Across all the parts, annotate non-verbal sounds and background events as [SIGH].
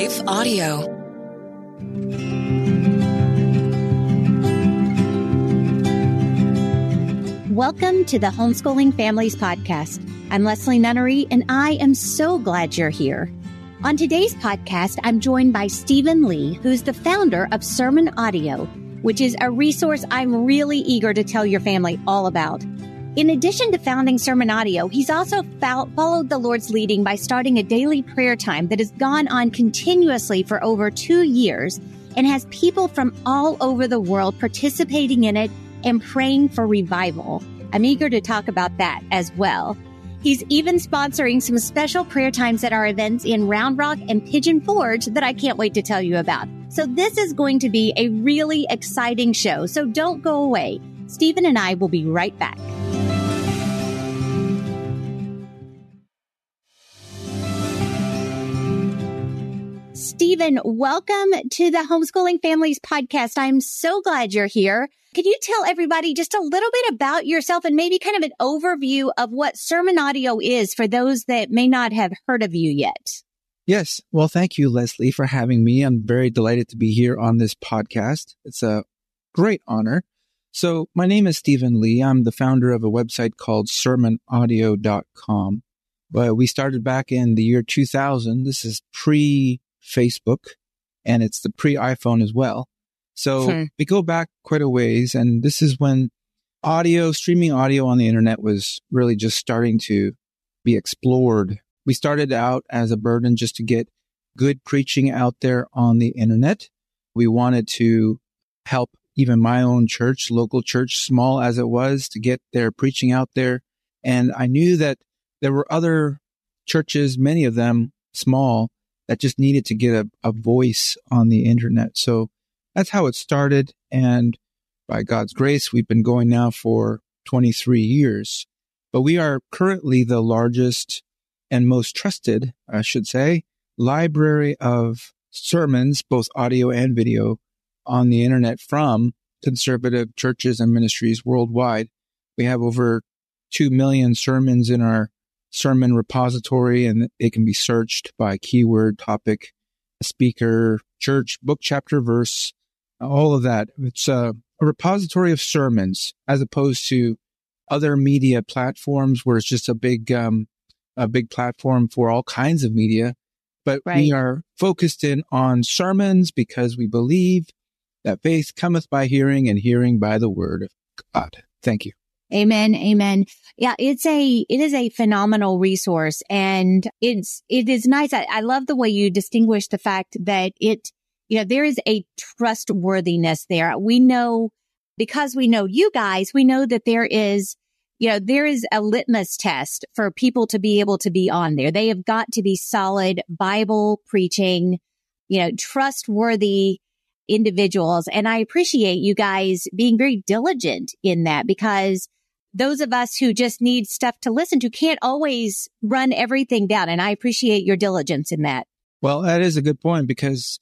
Life Audio. Welcome to the Homeschooling Families Podcast. I'm Leslie Nunnery, and I am so glad you're here. On today's podcast, I'm joined by Steven Lee, who's the founder of Sermon Audio, which is a resource I'm really eager to tell your family all about. In addition to founding Sermon Audio, he's also followed the Lord's leading by starting a daily prayer time that has gone on continuously for over two years and has people from all over the world participating in it and praying for revival. I'm eager to talk about that as well. He's even sponsoring some special prayer times at our events in Round Rock and Pigeon Forge that I can't wait to tell you about. So this is going to be a really exciting show. So don't go away. Steven and I will be right back. Steven, welcome to the Homeschooling Families podcast. I'm so glad you're here. Can you tell everybody just a little bit about yourself and maybe kind of an overview of what Sermon Audio is for those that may not have heard of you yet? Yes. Well, thank you, Leslie, for having me. I'm very delighted to be here on this podcast. It's a great honor. So my name is Steven Lee. I'm the founder of a website called sermonaudio.com. But we started back in the year 2000. This is pre Facebook and it's the pre iPhone as well. So hmm. we go back quite a ways. And this is when audio, streaming audio on the internet was really just starting to be explored. We started out as a burden just to get good preaching out there on the internet. We wanted to help even my own church, local church, small as it was, to get their preaching out there. And I knew that there were other churches, many of them small, that just needed to get a, a voice on the internet. So that's how it started. And by God's grace, we've been going now for 23 years, but we are currently the largest and most trusted, I should say, library of sermons, both audio and video on the internet from conservative churches and ministries worldwide. We have over 2 million sermons in our sermon repository and it can be searched by keyword, topic, speaker, church, book, chapter, verse, all of that. It's a, a repository of sermons as opposed to other media platforms where it's just a big, um, a big platform for all kinds of media. But right. we are focused in on sermons because we believe that faith cometh by hearing and hearing by the word of God. Thank you. Amen. Amen. Yeah, it's a, it is a phenomenal resource and it's, it is nice. I, I love the way you distinguish the fact that it, you know, there is a trustworthiness there. We know because we know you guys, we know that there is, you know, there is a litmus test for people to be able to be on there. They have got to be solid Bible preaching, you know, trustworthy individuals. And I appreciate you guys being very diligent in that because those of us who just need stuff to listen to can't always run everything down. And I appreciate your diligence in that. Well, that is a good point because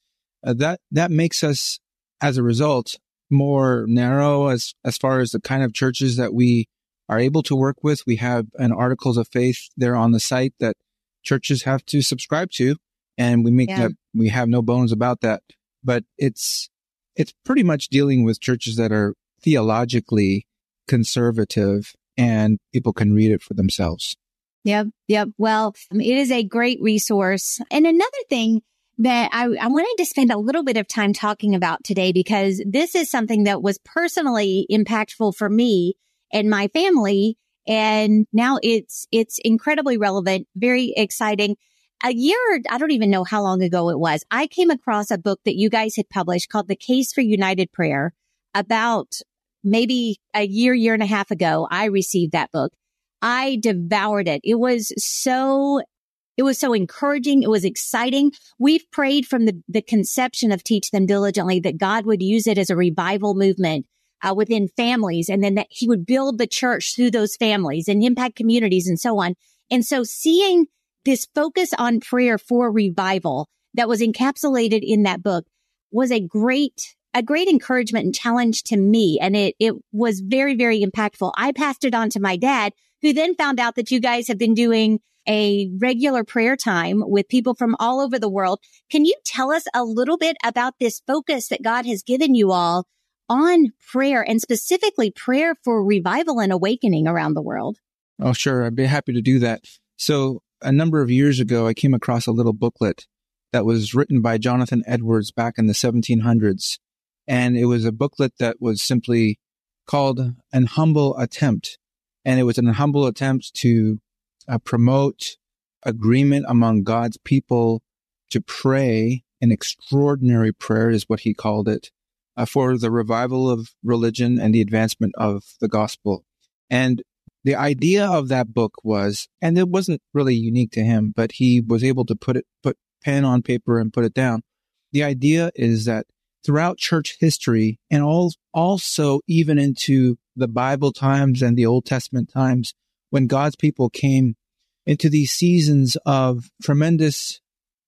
uh, that, that makes us as a result more narrow as, as far as the kind of churches that we are able to work with. We have an articles of faith there on the site that churches have to subscribe to. And we make yeah. that, we have no bones about that, but it's, it's pretty much dealing with churches that are theologically conservative and people can read it for themselves. Yep. Yep. Well, um, it is a great resource. And another thing that I, I wanted to spend a little bit of time talking about today because this is something that was personally impactful for me and my family. And now it's, it's incredibly relevant, very exciting. A year, I don't even know how long ago it was. I came across a book that you guys had published called The Case for United Prayer about maybe a year, year and a half ago, I received that book. I devoured it. It was so, it was so encouraging. It was exciting. We've prayed from the, the conception of Teach Them Diligently that God would use it as a revival movement uh, within families and then that he would build the church through those families and impact communities and so on. And so seeing this focus on prayer for revival that was encapsulated in that book was a great a great encouragement and challenge to me. And it, it was very, very impactful. I passed it on to my dad, who then found out that you guys have been doing a regular prayer time with people from all over the world. Can you tell us a little bit about this focus that God has given you all on prayer and specifically prayer for revival and awakening around the world? Oh, sure. I'd be happy to do that. So a number of years ago, I came across a little booklet that was written by Jonathan Edwards back in the 1700s. And it was a booklet that was simply called An Humble Attempt. And it was an humble attempt to uh, promote agreement among God's people to pray an extraordinary prayer is what he called it uh, for the revival of religion and the advancement of the gospel. And the idea of that book was, and it wasn't really unique to him, but he was able to put it, put pen on paper and put it down. The idea is that throughout church history and all, also even into the Bible times and the Old Testament times, when God's people came into these seasons of tremendous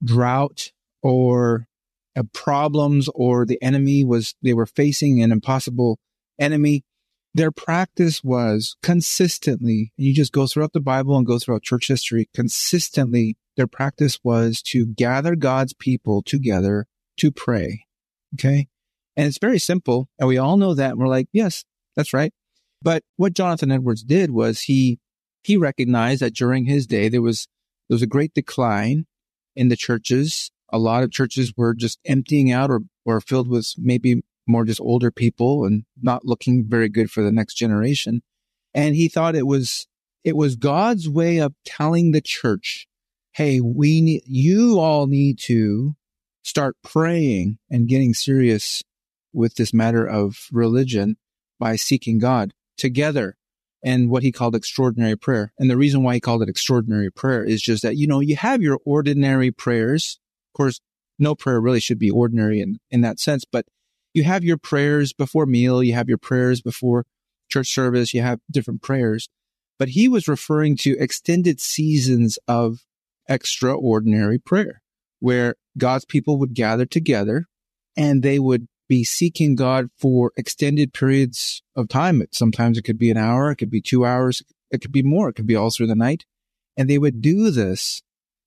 drought or uh, problems or the enemy was, they were facing an impossible enemy. Their practice was consistently, and you just go throughout the Bible and go throughout church history, consistently, their practice was to gather God's people together to pray. Okay. And it's very simple. And we all know that. And we're like, yes, that's right. But what Jonathan Edwards did was he, he recognized that during his day, there was, there was a great decline in the churches. A lot of churches were just emptying out or, or filled with maybe more just older people and not looking very good for the next generation. And he thought it was, it was God's way of telling the church, Hey, we need, you all need to start praying and getting serious with this matter of religion by seeking God together and what he called extraordinary prayer. And the reason why he called it extraordinary prayer is just that, you know, you have your ordinary prayers. Of course, no prayer really should be ordinary in, in that sense, but you have your prayers before meal. You have your prayers before church service. You have different prayers, but he was referring to extended seasons of extraordinary prayer where God's people would gather together and they would be seeking God for extended periods of time. Sometimes it could be an hour, it could be two hours, it could be more, it could be all through the night. And they would do this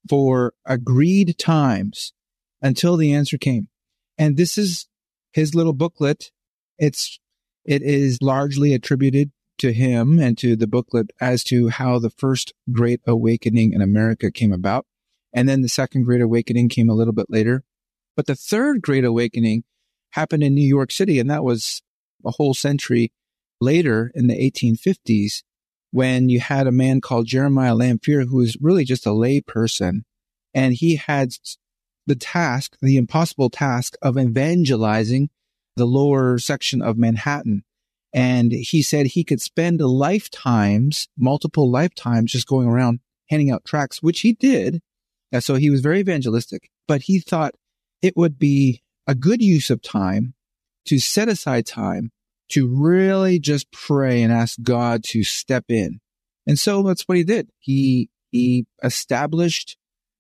for agreed times until the answer came. And this is his little booklet. It's, it is largely attributed to him and to the booklet as to how the first great awakening in America came about. And then the second great awakening came a little bit later. But the third great awakening happened in New York City. And that was a whole century later in the 1850s when you had a man called Jeremiah Lanphier, who was really just a lay person. And he had the task, the impossible task of evangelizing the lower section of Manhattan. And he said he could spend lifetimes, multiple lifetimes, just going around handing out tracts, which he did. And so he was very evangelistic, but he thought it would be a good use of time to set aside time to really just pray and ask God to step in. And so that's what he did. He, he established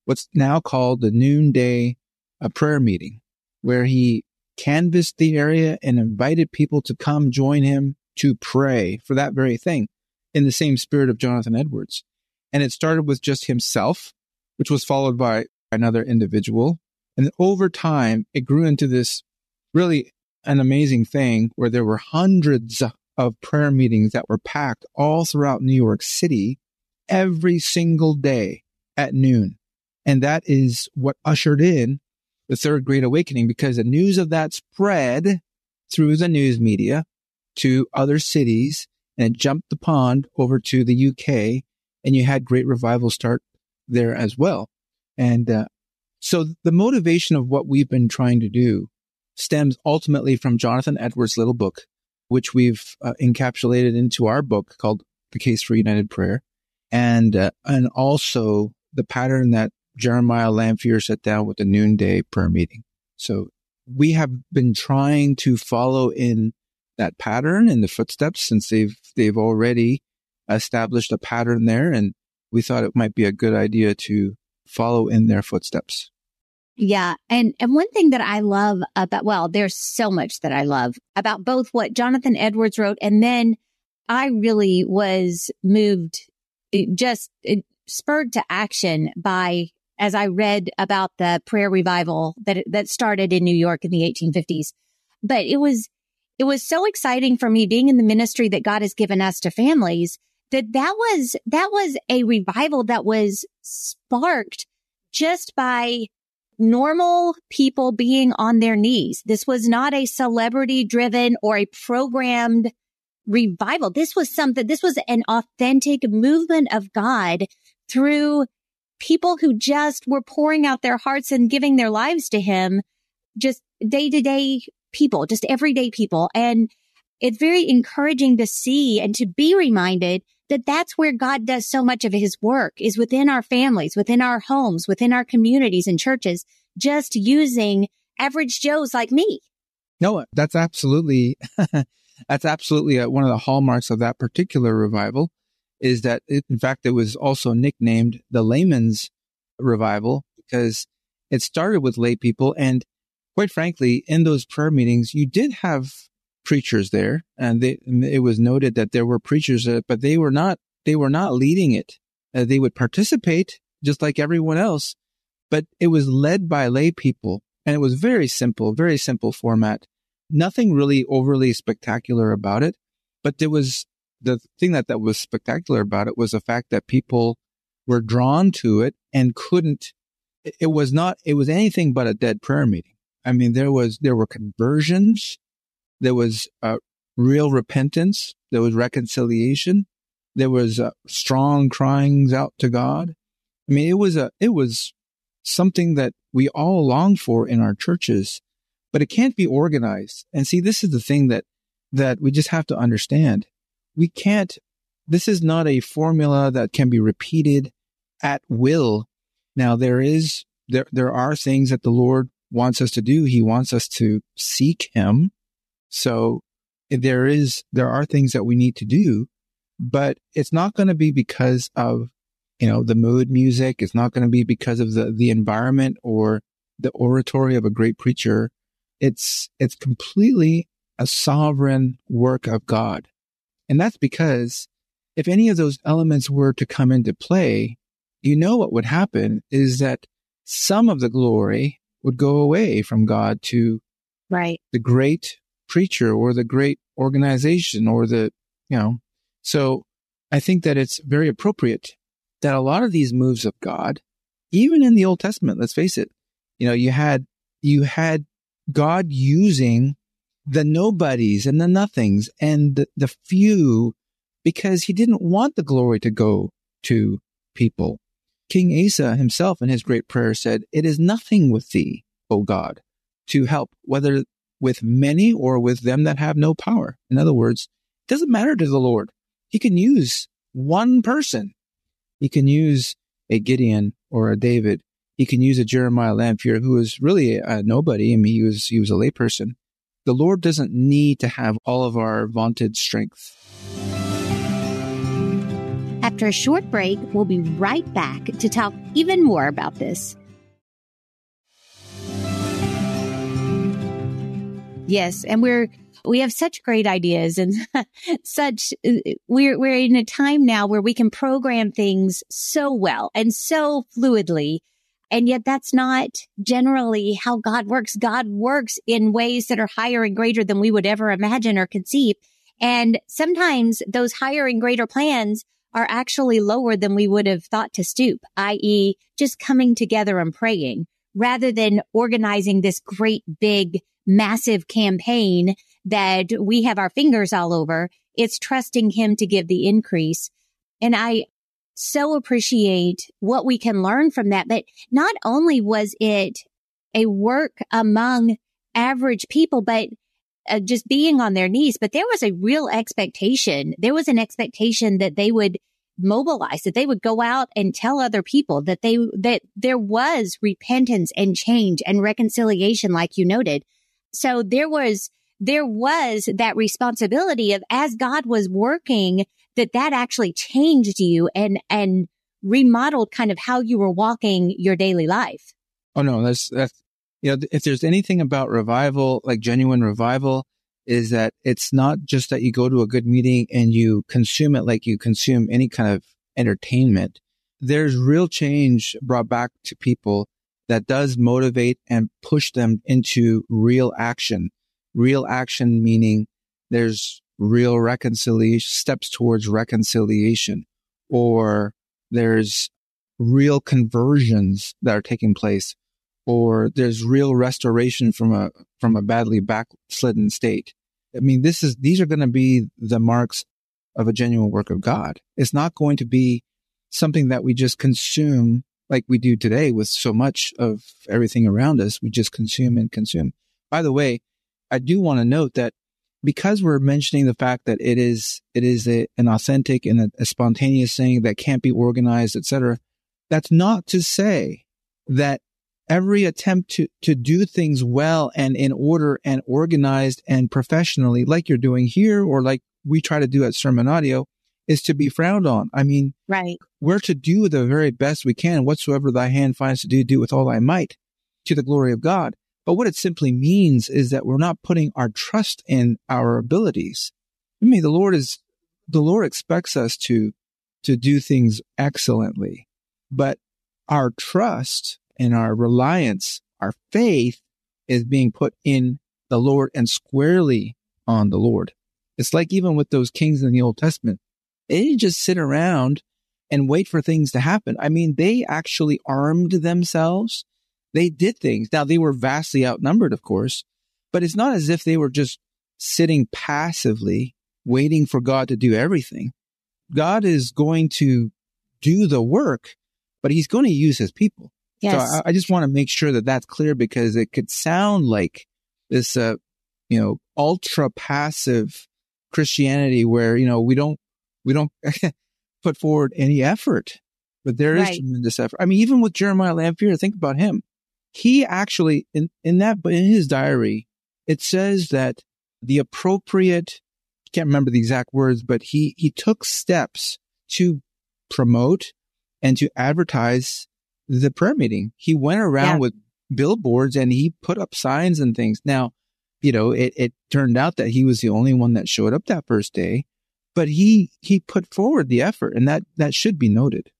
what's now called the noonday a uh, prayer meeting where he canvassed the area and invited people to come join him to pray for that very thing in the same spirit of Jonathan Edwards. And it started with just himself which was followed by another individual. And over time, it grew into this really an amazing thing where there were hundreds of prayer meetings that were packed all throughout New York City every single day at noon. And that is what ushered in the third great awakening because the news of that spread through the news media to other cities and it jumped the pond over to the UK and you had great revival start there as well. And uh, so the motivation of what we've been trying to do stems ultimately from Jonathan Edwards' little book, which we've uh, encapsulated into our book called The Case for United Prayer, and uh, and also the pattern that Jeremiah Lanphier set down with the noonday prayer meeting. So we have been trying to follow in that pattern in the footsteps since they've they've already established a pattern there and we thought it might be a good idea to follow in their footsteps. Yeah. And, and one thing that I love about, well, there's so much that I love about both what Jonathan Edwards wrote. And then I really was moved eh, just eh, spurred to action by, as I read about the prayer revival that, that started in New York in the 1850s. But it was, it was so exciting for me being in the ministry that God has given us to families that that was, that was a revival that was sparked just by normal people being on their knees. This was not a celebrity driven or a programmed revival. This was something, this was an authentic movement of God through people who just were pouring out their hearts and giving their lives to him, just day to day people, just everyday people. And it's very encouraging to see and to be reminded that that's where God does so much of his work is within our families, within our homes, within our communities and churches, just using average Joes like me. No, that's absolutely, [LAUGHS] that's absolutely a, one of the hallmarks of that particular revival is that it, in fact, it was also nicknamed the layman's revival because it started with lay people. And quite frankly, in those prayer meetings, you did have preachers there and they, it was noted that there were preachers, uh, but they were not, they were not leading it. Uh, they would participate just like everyone else, but it was led by lay people and it was very simple, very simple format. Nothing really overly spectacular about it, but there was the thing that, that was spectacular about it was the fact that people were drawn to it and couldn't, it was not, it was anything but a dead prayer meeting. I mean, there was, there were conversions. There was uh, real repentance. There was reconciliation. There was uh, strong cryings out to God. I mean, it was a, it was something that we all long for in our churches, but it can't be organized. And see, this is the thing that, that we just have to understand. We can't, this is not a formula that can be repeated at will. Now there is, there, there are things that the Lord wants us to do. He wants us to seek him. So there is, there are things that we need to do, but it's not going to be because of, you know, the mood music. It's not going to be because of the, the environment or the oratory of a great preacher. It's, it's completely a sovereign work of God. And that's because if any of those elements were to come into play, you know what would happen is that some of the glory would go away from God to right. the great preacher or the great organization or the, you know, so I think that it's very appropriate that a lot of these moves of God, even in the Old Testament, let's face it, you know, you had, you had God using the nobodies and the nothings and the, the few because he didn't want the glory to go to people. King Asa himself in his great prayer said, It is nothing with thee, O God, to help, whether with many or with them that have no power. In other words, it doesn't matter to the Lord. He can use one person. He can use a Gideon or a David. He can use a Jeremiah Lanphier who was really a nobody. I mean, he was, he was a layperson. The Lord doesn't need to have all of our vaunted strength. After a short break, we'll be right back to talk even more about this. Yes, and we're we have such great ideas and [LAUGHS] such we're we're in a time now where we can program things so well and so fluidly and yet that's not generally how God works. God works in ways that are higher and greater than we would ever imagine or conceive. And sometimes those higher and greater plans are actually lower than we would have thought to stoop, i.e. just coming together and praying rather than organizing this great, big, massive campaign that we have our fingers all over. It's trusting him to give the increase. And I so appreciate what we can learn from that. But not only was it a work among average people, but uh, just being on their knees, but there was a real expectation. There was an expectation that they would mobilize, that they would go out and tell other people that they, that there was repentance and change and reconciliation, like you noted. So there was, there was that responsibility of as God was working, that that actually changed you and, and remodeled kind of how you were walking your daily life. Oh no, that's, that's, you know, if there's anything about revival, like genuine revival, is that it's not just that you go to a good meeting and you consume it like you consume any kind of entertainment. there's real change brought back to people that does motivate and push them into real action. Real action meaning there's real reconciliation, steps towards reconciliation, or there's real conversions that are taking place, or there's real restoration from a, from a badly backslidden state. I mean, this is, these are going to be the marks of a genuine work of God. It's not going to be something that we just consume like we do today with so much of everything around us. We just consume and consume. By the way, I do want to note that because we're mentioning the fact that it is it is a, an authentic and a, a spontaneous thing that can't be organized, etc. That's not to say that every attempt to to do things well and in order and organized and professionally, like you're doing here, or like we try to do at Sermon Audio, is to be frowned on. I mean, right. We're to do the very best we can, whatsoever thy hand finds to do, do with all thy might to the glory of God. But what it simply means is that we're not putting our trust in our abilities. I mean, the Lord is, the Lord expects us to, to do things excellently, but our trust and our reliance, our faith is being put in the Lord and squarely on the Lord. It's like even with those kings in the Old Testament, they didn't just sit around and wait for things to happen. I mean, they actually armed themselves they did things. Now they were vastly outnumbered, of course, but it's not as if they were just sitting passively waiting for God to do everything. God is going to do the work, but he's going to use his people. Yes. So I, I just want to make sure that that's clear because it could sound like this, uh, you know, ultra passive Christianity where, you know, we don't, we don't [LAUGHS] put forward any effort, but there is right. tremendous effort. I mean, even with Jeremiah Lanphier, think about him he actually in, in that in his diary it says that the appropriate can't remember the exact words but he he took steps to promote and to advertise the prayer meeting he went around yeah. with billboards and he put up signs and things now you know it, it turned out that he was the only one that showed up that first day but he he put forward the effort and that that should be noted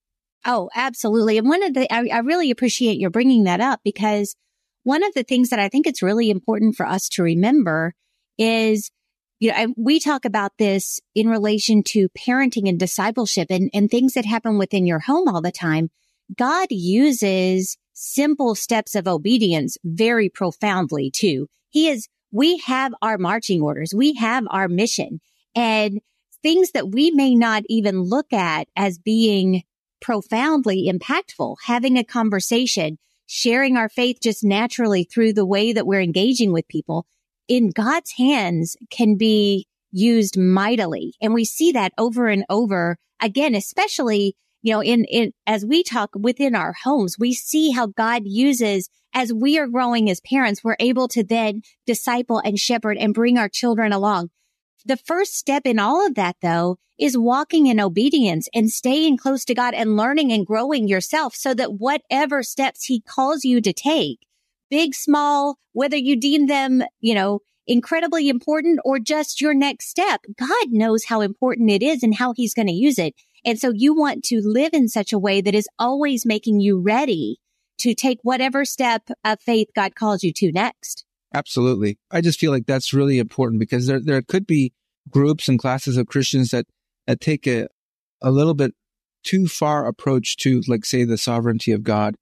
Oh, absolutely. And one of the, I, I really appreciate your bringing that up because one of the things that I think it's really important for us to remember is, you know, I, we talk about this in relation to parenting and discipleship and, and things that happen within your home all the time. God uses simple steps of obedience very profoundly too. He is, we have our marching orders. We have our mission and things that we may not even look at as being profoundly impactful. Having a conversation, sharing our faith just naturally through the way that we're engaging with people in God's hands can be used mightily. And we see that over and over again, especially, you know, in, in, as we talk within our homes, we see how God uses as we are growing as parents, we're able to then disciple and shepherd and bring our children along. The first step in all of that though is walking in obedience and staying close to God and learning and growing yourself so that whatever steps he calls you to take, big, small, whether you deem them, you know, incredibly important or just your next step, God knows how important it is and how he's going to use it. And so you want to live in such a way that is always making you ready to take whatever step of faith God calls you to next. Absolutely. I just feel like that's really important because there, there could be groups and classes of Christians that, that take a, a little bit too far approach to, like, say, the sovereignty of God,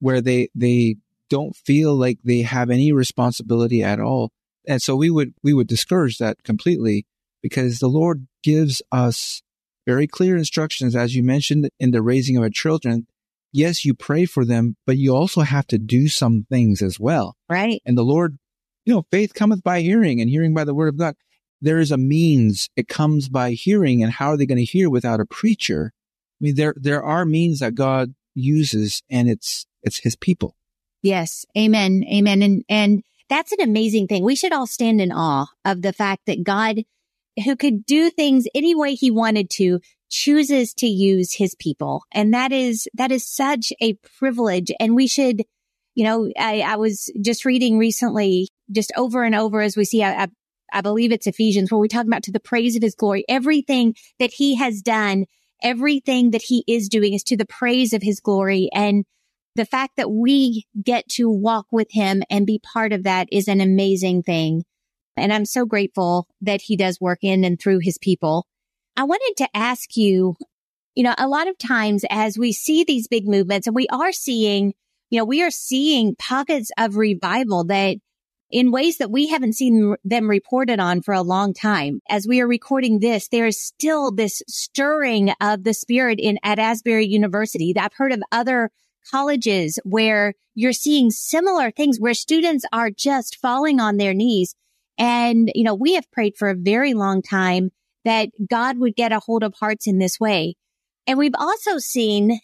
where they, they don't feel like they have any responsibility at all. And so we would, we would discourage that completely because the Lord gives us very clear instructions, as you mentioned in the raising of our children. Yes, you pray for them, but you also have to do some things as well. Right. And the Lord you know, faith cometh by hearing and hearing by the word of God. There is a means. It comes by hearing. And how are they going to hear without a preacher? I mean, there, there are means that God uses and it's, it's his people. Yes. Amen. Amen. And, and that's an amazing thing. We should all stand in awe of the fact that God, who could do things any way he wanted to, chooses to use his people. And that is, that is such a privilege. And we should, you know, I, I was just reading recently just over and over as we see, I, I, I believe it's Ephesians where we talk about to the praise of his glory, everything that he has done everything that he is doing is to the praise of his glory. And the fact that we get to walk with him and be part of that is an amazing thing. And I'm so grateful that he does work in and through his people. I wanted to ask you, you know, a lot of times as we see these big movements and we are seeing, you know, we are seeing pockets of revival that in ways that we haven't seen them reported on for a long time. As we are recording this, there is still this stirring of the spirit in at Asbury University. I've heard of other colleges where you're seeing similar things where students are just falling on their knees. And, you know, we have prayed for a very long time that God would get a hold of hearts in this way. And we've also seen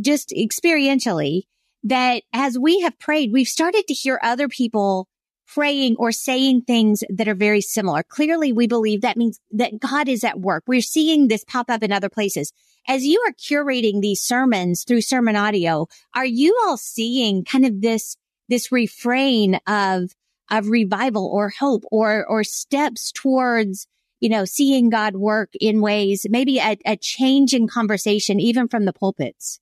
just experientially that as we have prayed, we've started to hear other people praying or saying things that are very similar. Clearly, we believe that means that God is at work. We're seeing this pop up in other places. As you are curating these sermons through sermon audio, are you all seeing kind of this, this refrain of, of revival or hope or, or steps towards, you know, seeing God work in ways, maybe a, a change in conversation, even from the pulpits?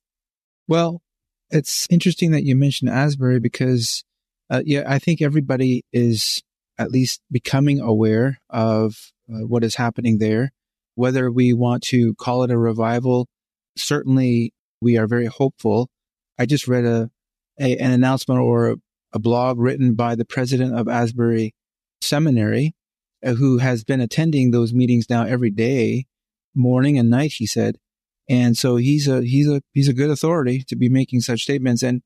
Well, it's interesting that you mentioned Asbury because uh, yeah, I think everybody is at least becoming aware of uh, what is happening there. Whether we want to call it a revival, certainly we are very hopeful. I just read a, a an announcement or a, a, blog written by the president of Asbury Seminary, uh, who has been attending those meetings now every day, morning and night. He said, and so he's a he's a he's a good authority to be making such statements. And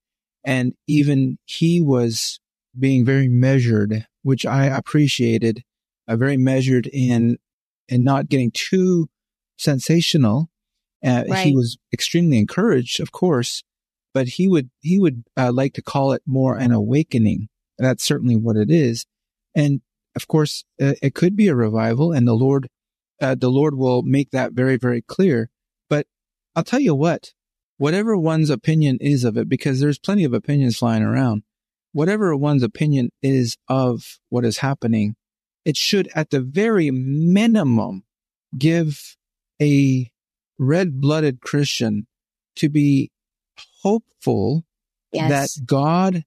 and even he was being very measured, which I appreciated, uh, very measured in, in not getting too sensational. Uh, right. He was extremely encouraged, of course, but he would, he would uh, like to call it more an awakening. That's certainly what it is. And of course, uh, it could be a revival and the Lord, uh, the Lord will make that very, very clear. But I'll tell you what, whatever one's opinion is of it, because there's plenty of opinions flying around, whatever one's opinion is of what is happening, it should at the very minimum give a red blooded Christian to be hopeful yes. that God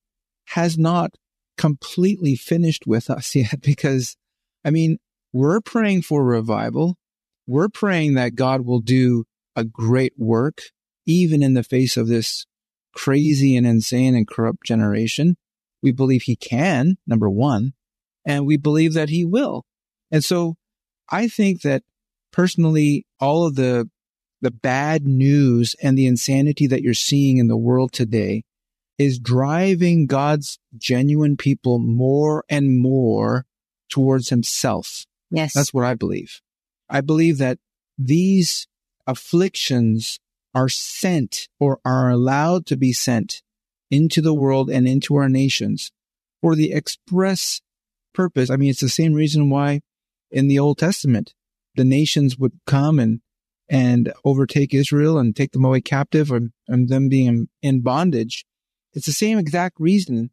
has not completely finished with us [LAUGHS] yet. Because, I mean, we're praying for revival. We're praying that God will do a great work even in the face of this crazy and insane and corrupt generation. We believe he can, number one, and we believe that he will. And so I think that personally, all of the, the bad news and the insanity that you're seeing in the world today is driving God's genuine people more and more towards himself. Yes. That's what I believe. I believe that these afflictions are sent or are allowed to be sent into the world and into our nations for the express purpose. I mean, it's the same reason why in the Old Testament, the nations would come and, and overtake Israel and take them away captive and, and them being in bondage. It's the same exact reason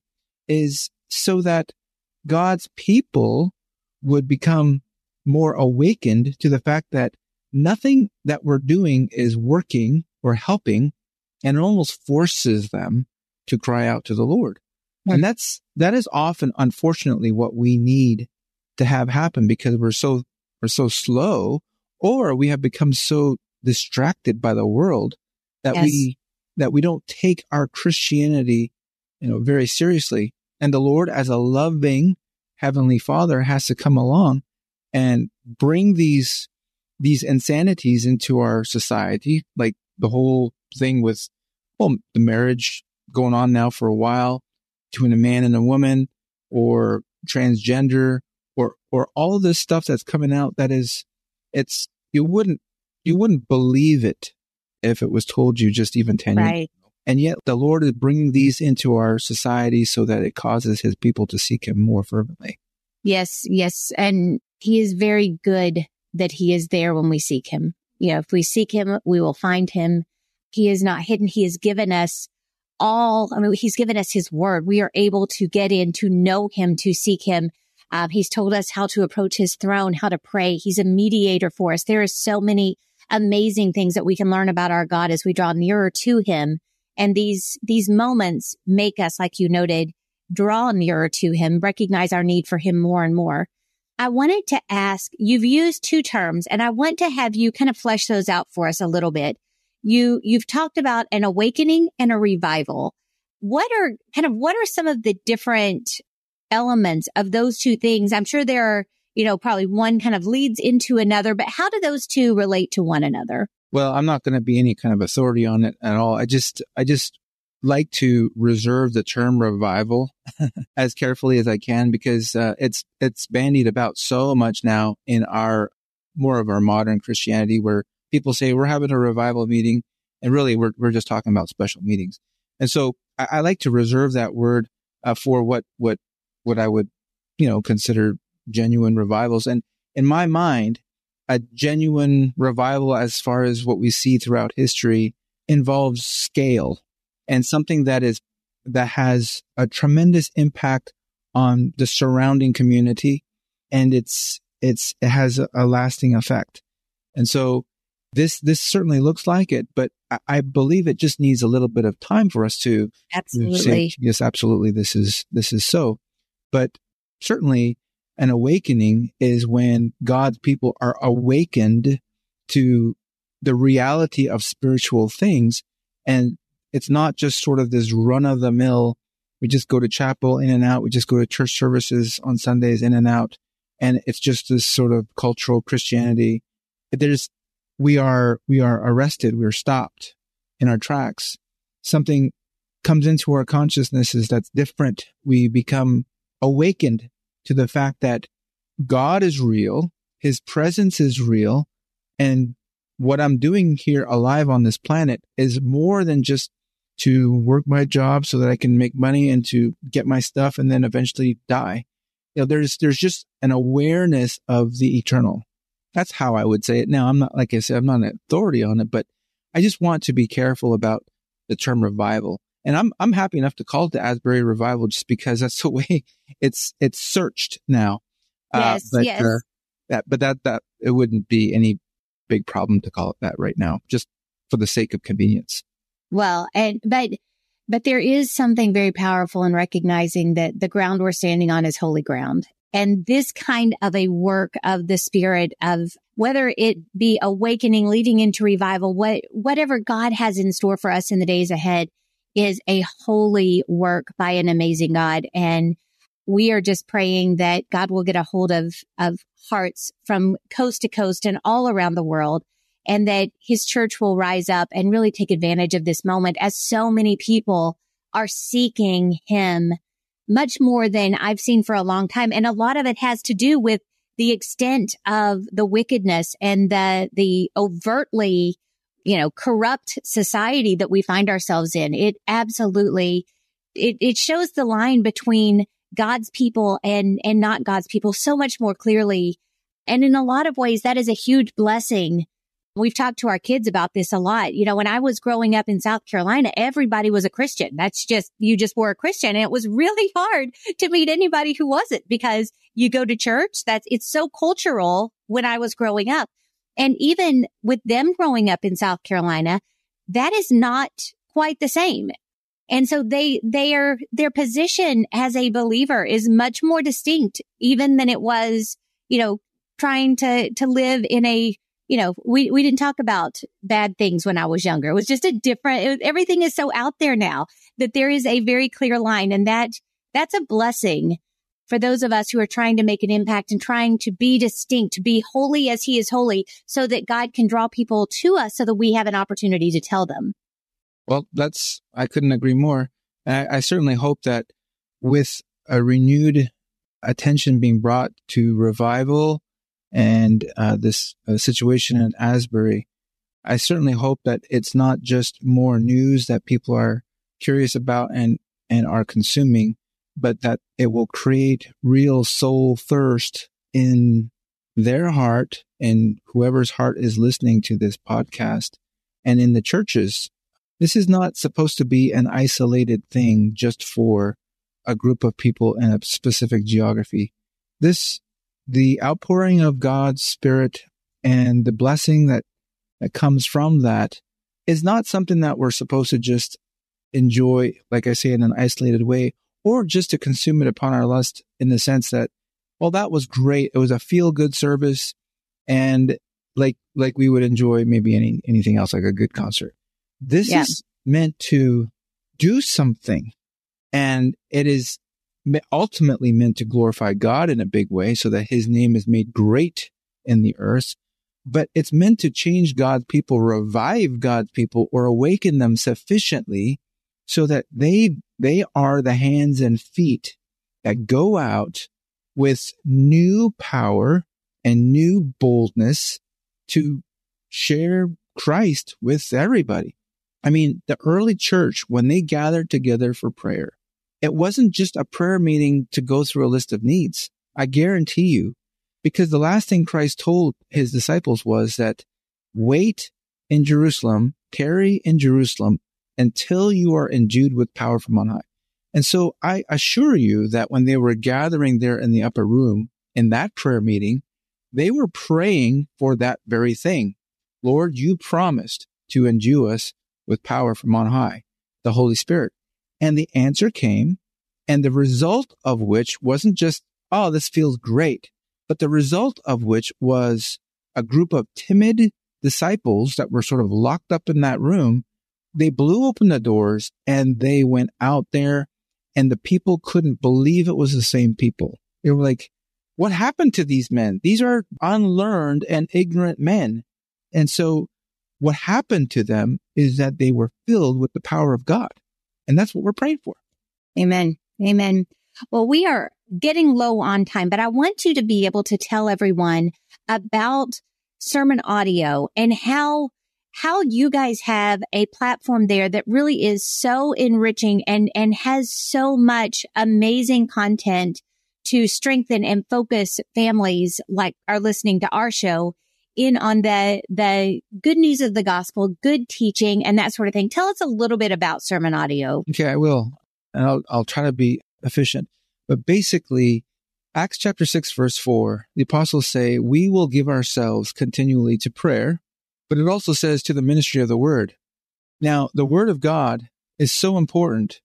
is so that God's people would become more awakened to the fact that nothing that we're doing is working or helping and it almost forces them to cry out to the Lord. And hmm. that's, that is often, unfortunately, what we need to have happen because we're so, we're so slow or we have become so distracted by the world that yes. we, that we don't take our Christianity, you know, very seriously. And the Lord as a loving heavenly father has to come along and bring these, these insanities into our society, like the whole thing with, well, the marriage going on now for a while between a man and a woman or transgender or, or all of this stuff that's coming out that is, it's, you wouldn't, you wouldn't believe it if it was told you just even 10 right. years ago. And yet the Lord is bringing these into our society so that it causes his people to seek him more fervently. Yes, yes. And he is very good that he is there when we seek him. You know, if we seek him, we will find him. He is not hidden. He has given us all, I mean, he's given us his word. We are able to get in to know him, to seek him. Um, he's told us how to approach his throne, how to pray. He's a mediator for us. There are so many amazing things that we can learn about our God as we draw nearer to him. And these, these moments make us, like you noted, draw nearer to him, recognize our need for him more and more. I wanted to ask, you've used two terms and I want to have you kind of flesh those out for us a little bit. You, you've talked about an awakening and a revival. What are kind of, what are some of the different elements of those two things? I'm sure there are, you know, probably one kind of leads into another, but how do those two relate to one another? Well, I'm not going to be any kind of authority on it at all. I just, I just like to reserve the term revival [LAUGHS] as carefully as I can because uh, it's it's bandied about so much now in our more of our modern Christianity where people say we're having a revival meeting and really we're we're just talking about special meetings. And so I, I like to reserve that word uh, for what what what I would you know consider genuine revivals. And in my mind, a genuine revival, as far as what we see throughout history, involves scale and something that is that has a tremendous impact on the surrounding community and it's it's it has a, lasting effect. And so this this certainly looks like it but I, I, believe it just needs a little bit of time for us to absolutely say, yes absolutely this is this is so. But certainly an awakening is when god's people are awakened to the reality of spiritual things and it's not just sort of this run of the mill. We just go to chapel in and out. We just go to church services on Sundays in and out. And it's just this sort of cultural Christianity. There's, we are, we are arrested. We're stopped in our tracks. Something comes into our consciousnesses that's different. We become awakened to the fact that God is real. His presence is real. And what I'm doing here alive on this planet is more than just to work my job so that I can make money and to get my stuff and then eventually die. You know, there's, there's just an awareness of the eternal. That's how I would say it. Now, I'm not, like I said, I'm not an authority on it, but I just want to be careful about the term revival. And I'm, I'm happy enough to call it the Asbury revival just because that's the [LAUGHS] way it's, it's searched now. Uh, yes. Uh, but, yes. Uh, that, but that, that, it wouldn't be any big problem to call it that right now, just for the sake of convenience. Well, and, but, but there is something very powerful in recognizing that the ground we're standing on is holy ground. And this kind of a work of the spirit of whether it be awakening, leading into revival, what, whatever God has in store for us in the days ahead is a holy work by an amazing God. And we are just praying that God will get a hold of, of hearts from coast to coast and all around the world and that his church will rise up and really take advantage of this moment as so many people are seeking him much more than I've seen for a long time. And a lot of it has to do with the extent of the wickedness and the, the overtly, you know, corrupt society that we find ourselves in. It absolutely, it, it shows the line between God's people and, and not God's people so much more clearly. And in a lot of ways, that is a huge blessing We've talked to our kids about this a lot. You know, when I was growing up in South Carolina, everybody was a Christian. That's just, you just were a Christian. And it was really [LAUGHS] hard to meet anybody who wasn't because you go to church. That's, it's so cultural when I was growing up. And even with them growing up in South Carolina, that is not quite the same. And so they, their, their position as a believer is much more distinct even than it was, you know, trying to, to live in a you know, we, we didn't talk about bad things when I was younger. It was just a different, everything is so out there now that there is a very clear line and that, that's a blessing for those of us who are trying to make an impact and trying to be distinct, be holy as he is holy so that God can draw people to us so that we have an opportunity to tell them. Well, that's, I couldn't agree more. I, I certainly hope that with a renewed attention being brought to revival and uh, this uh, situation in Asbury, I certainly hope that it's not just more news that people are curious about and, and are consuming, but that it will create real soul thirst in their heart and whoever's heart is listening to this podcast and in the churches. This is not supposed to be an isolated thing just for a group of people in a specific geography. This the outpouring of God's Spirit and the blessing that that comes from that is not something that we're supposed to just enjoy, like I say, in an isolated way, or just to consume it upon our lust in the sense that, well, that was great. It was a feel good service. And like, like we would enjoy maybe any, anything else, like a good concert. This yeah. is meant to do something and it is ultimately meant to glorify God in a big way so that his name is made great in the earth. But it's meant to change God's people, revive God's people, or awaken them sufficiently so that they, they are the hands and feet that go out with new power and new boldness to share Christ with everybody. I mean, the early church, when they gathered together for prayer, it wasn't just a prayer meeting to go through a list of needs. I guarantee you, because the last thing Christ told his disciples was that wait in Jerusalem, tarry in Jerusalem until you are endued with power from on high. And so I assure you that when they were gathering there in the upper room in that prayer meeting, they were praying for that very thing. Lord, you promised to endue us with power from on high, the Holy Spirit. And the answer came, and the result of which wasn't just, oh, this feels great, but the result of which was a group of timid disciples that were sort of locked up in that room. They blew open the doors and they went out there and the people couldn't believe it was the same people. They were like, what happened to these men? These are unlearned and ignorant men. And so what happened to them is that they were filled with the power of God. And that's what we're praying for. Amen. Amen. Well, we are getting low on time, but I want you to be able to tell everyone about sermon audio and how how you guys have a platform there that really is so enriching and and has so much amazing content to strengthen and focus families like are listening to our show in on the, the good news of the gospel, good teaching and that sort of thing. Tell us a little bit about sermon audio. Okay, I will. And I'll, I'll try to be efficient. But basically, Acts chapter 6, verse 4, the apostles say, We will give ourselves continually to prayer, but it also says to the ministry of the word. Now, the word of God is so important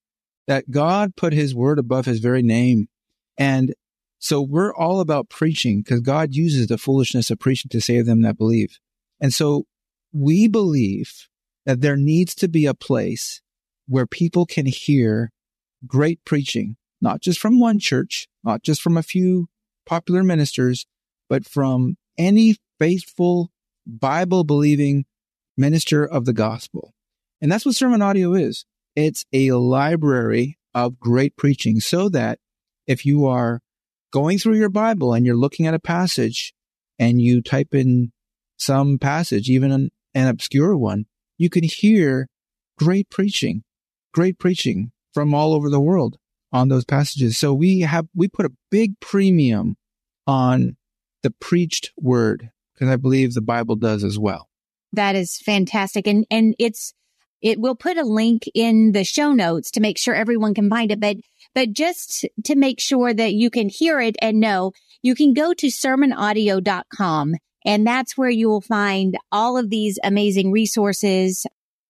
that God put his word above his very name. And so we're all about preaching because God uses the foolishness of preaching to save them that believe. And so we believe that there needs to be a place where people can hear great preaching, not just from one church, not just from a few popular ministers, but from any faithful Bible believing minister of the gospel. And that's what sermon audio is. It's a library of great preaching so that if you are going through your Bible and you're looking at a passage and you type in some passage, even an, an obscure one, you can hear great preaching, great preaching from all over the world on those passages. So we have, we put a big premium on the preached word because I believe the Bible does as well. That is fantastic. And, and it's, it will put a link in the show notes to make sure everyone can find it. But but just to make sure that you can hear it and know, you can go to sermonaudio.com and that's where you will find all of these amazing resources.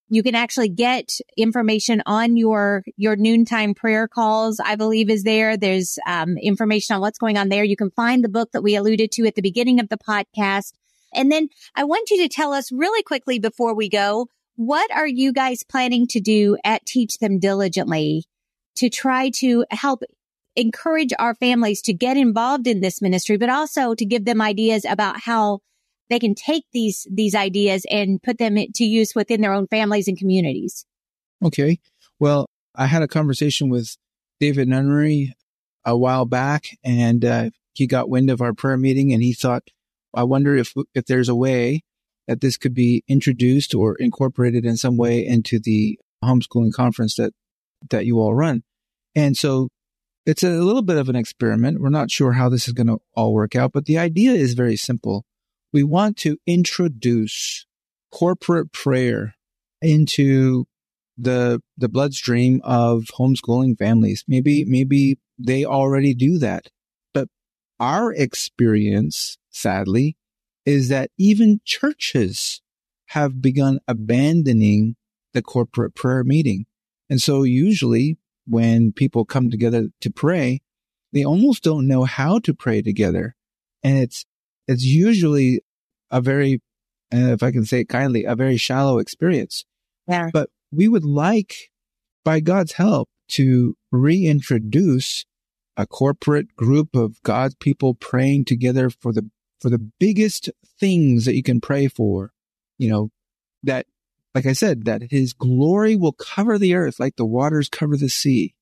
You can actually get information on your, your noontime prayer calls, I believe is there. There's um, information on what's going on there. You can find the book that we alluded to at the beginning of the podcast. And then I want you to tell us really quickly before we go, what are you guys planning to do at Teach Them Diligently to try to help encourage our families to get involved in this ministry, but also to give them ideas about how they can take these, these ideas and put them to use within their own families and communities. Okay. Well, I had a conversation with David Nunnery a while back and uh, he got wind of our prayer meeting and he thought, I wonder if, if there's a way that this could be introduced or incorporated in some way into the homeschooling conference that, that you all run. And so it's a little bit of an experiment. We're not sure how this is going to all work out, but the idea is very simple. We want to introduce corporate prayer into the the bloodstream of homeschooling families. Maybe maybe they already do that. But our experience, sadly, is that even churches have begun abandoning the corporate prayer meeting. And so usually when people come together to pray, they almost don't know how to pray together. And it's, it's usually a very, uh, if I can say it kindly, a very shallow experience. Yeah. But we would like, by God's help, to reintroduce a corporate group of God's people praying together for the, for the biggest things that you can pray for. You know, that, like I said, that his glory will cover the earth like the waters cover the sea,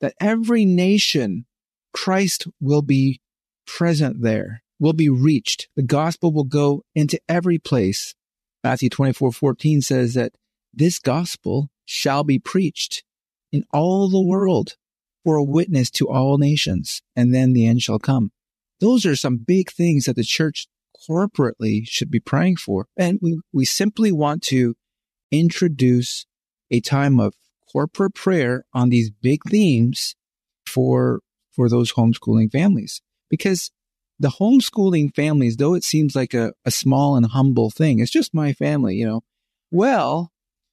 that every nation Christ will be present there, will be reached. The gospel will go into every place. Matthew 24, 14 says that this gospel shall be preached in all the world for a witness to all nations, and then the end shall come. Those are some big things that the church corporately should be praying for. And we, we simply want to introduce a time of corporate prayer on these big themes for, for those homeschooling families. Because the homeschooling families, though it seems like a, a small and humble thing, it's just my family, you know, well,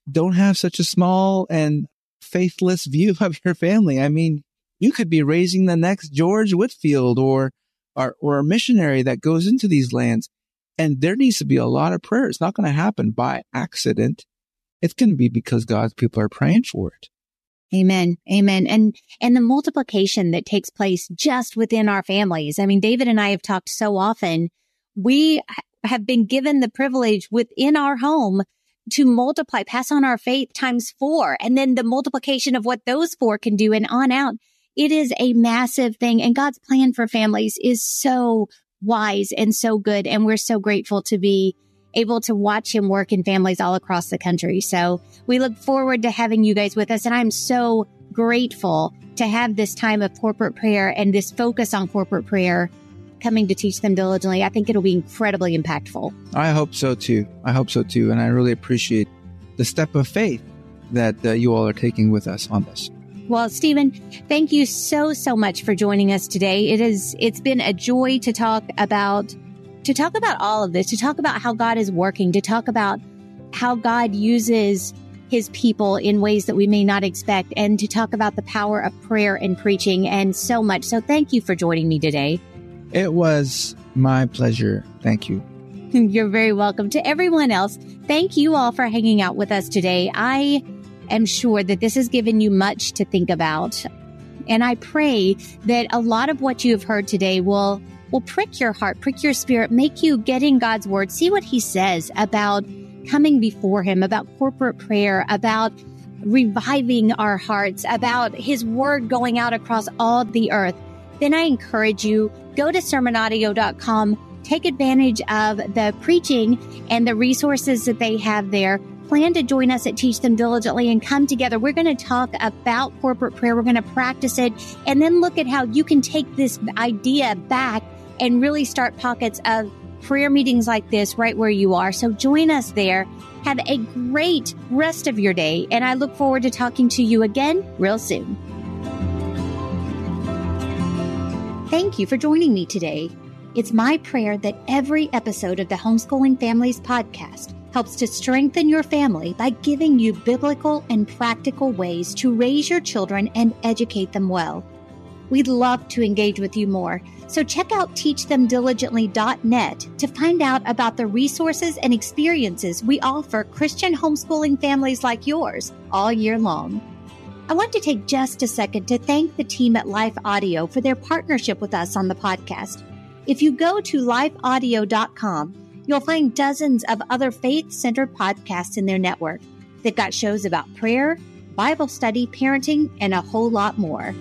don't have such a small and faithless view [LAUGHS] of your family. I mean, you could be raising the next George Whitefield or, or, or a missionary that goes into these lands. And there needs to be a lot of prayer. It's not going to happen by accident. It's going to be because God's people are praying for it. Amen. Amen. And, and the multiplication that takes place just within our families. I mean, David and I have talked so often. We have been given the privilege within our home to multiply, pass on our faith times four, and then the multiplication of what those four can do and on out. It is a massive thing. And God's plan for families is so wise and so good. And we're so grateful to be able to watch him work in families all across the country. So we look forward to having you guys with us. And I'm so grateful to have this time of corporate prayer and this focus on corporate prayer coming to teach them diligently. I think it'll be incredibly impactful. I hope so too. I hope so too. And I really appreciate the step of faith that uh, you all are taking with us on this. Well, Steven, thank you so, so much for joining us today. It is, it's been a joy to talk about, to talk about all of this, to talk about how God is working, to talk about how God uses his people in ways that we may not expect, and to talk about the power of prayer and preaching and so much. So thank you for joining me today. It was my pleasure. Thank you. [LAUGHS] You're very welcome. To everyone else, thank you all for hanging out with us today. I am sure that this has given you much to think about. And I pray that a lot of what you have heard today will will prick your heart, prick your spirit, make you get in God's word, see what he says about coming before him, about corporate prayer, about reviving our hearts, about his word going out across all the earth. Then I encourage you, go to sermonaudio.com, take advantage of the preaching and the resources that they have there plan to join us at Teach Them Diligently and come together. We're going to talk about corporate prayer. We're going to practice it and then look at how you can take this idea back and really start pockets of prayer meetings like this right where you are. So join us there. Have a great rest of your day. And I look forward to talking to you again real soon. Thank you for joining me today. It's my prayer that every episode of the Homeschooling Families podcast helps to strengthen your family by giving you biblical and practical ways to raise your children and educate them well. We'd love to engage with you more, so check out teachthemdiligently.net to find out about the resources and experiences we offer Christian homeschooling families like yours all year long. I want to take just a second to thank the team at Life Audio for their partnership with us on the podcast. If you go to lifeaudio.com, You'll find dozens of other faith centered podcasts in their network. They've got shows about prayer, Bible study, parenting, and a whole lot more.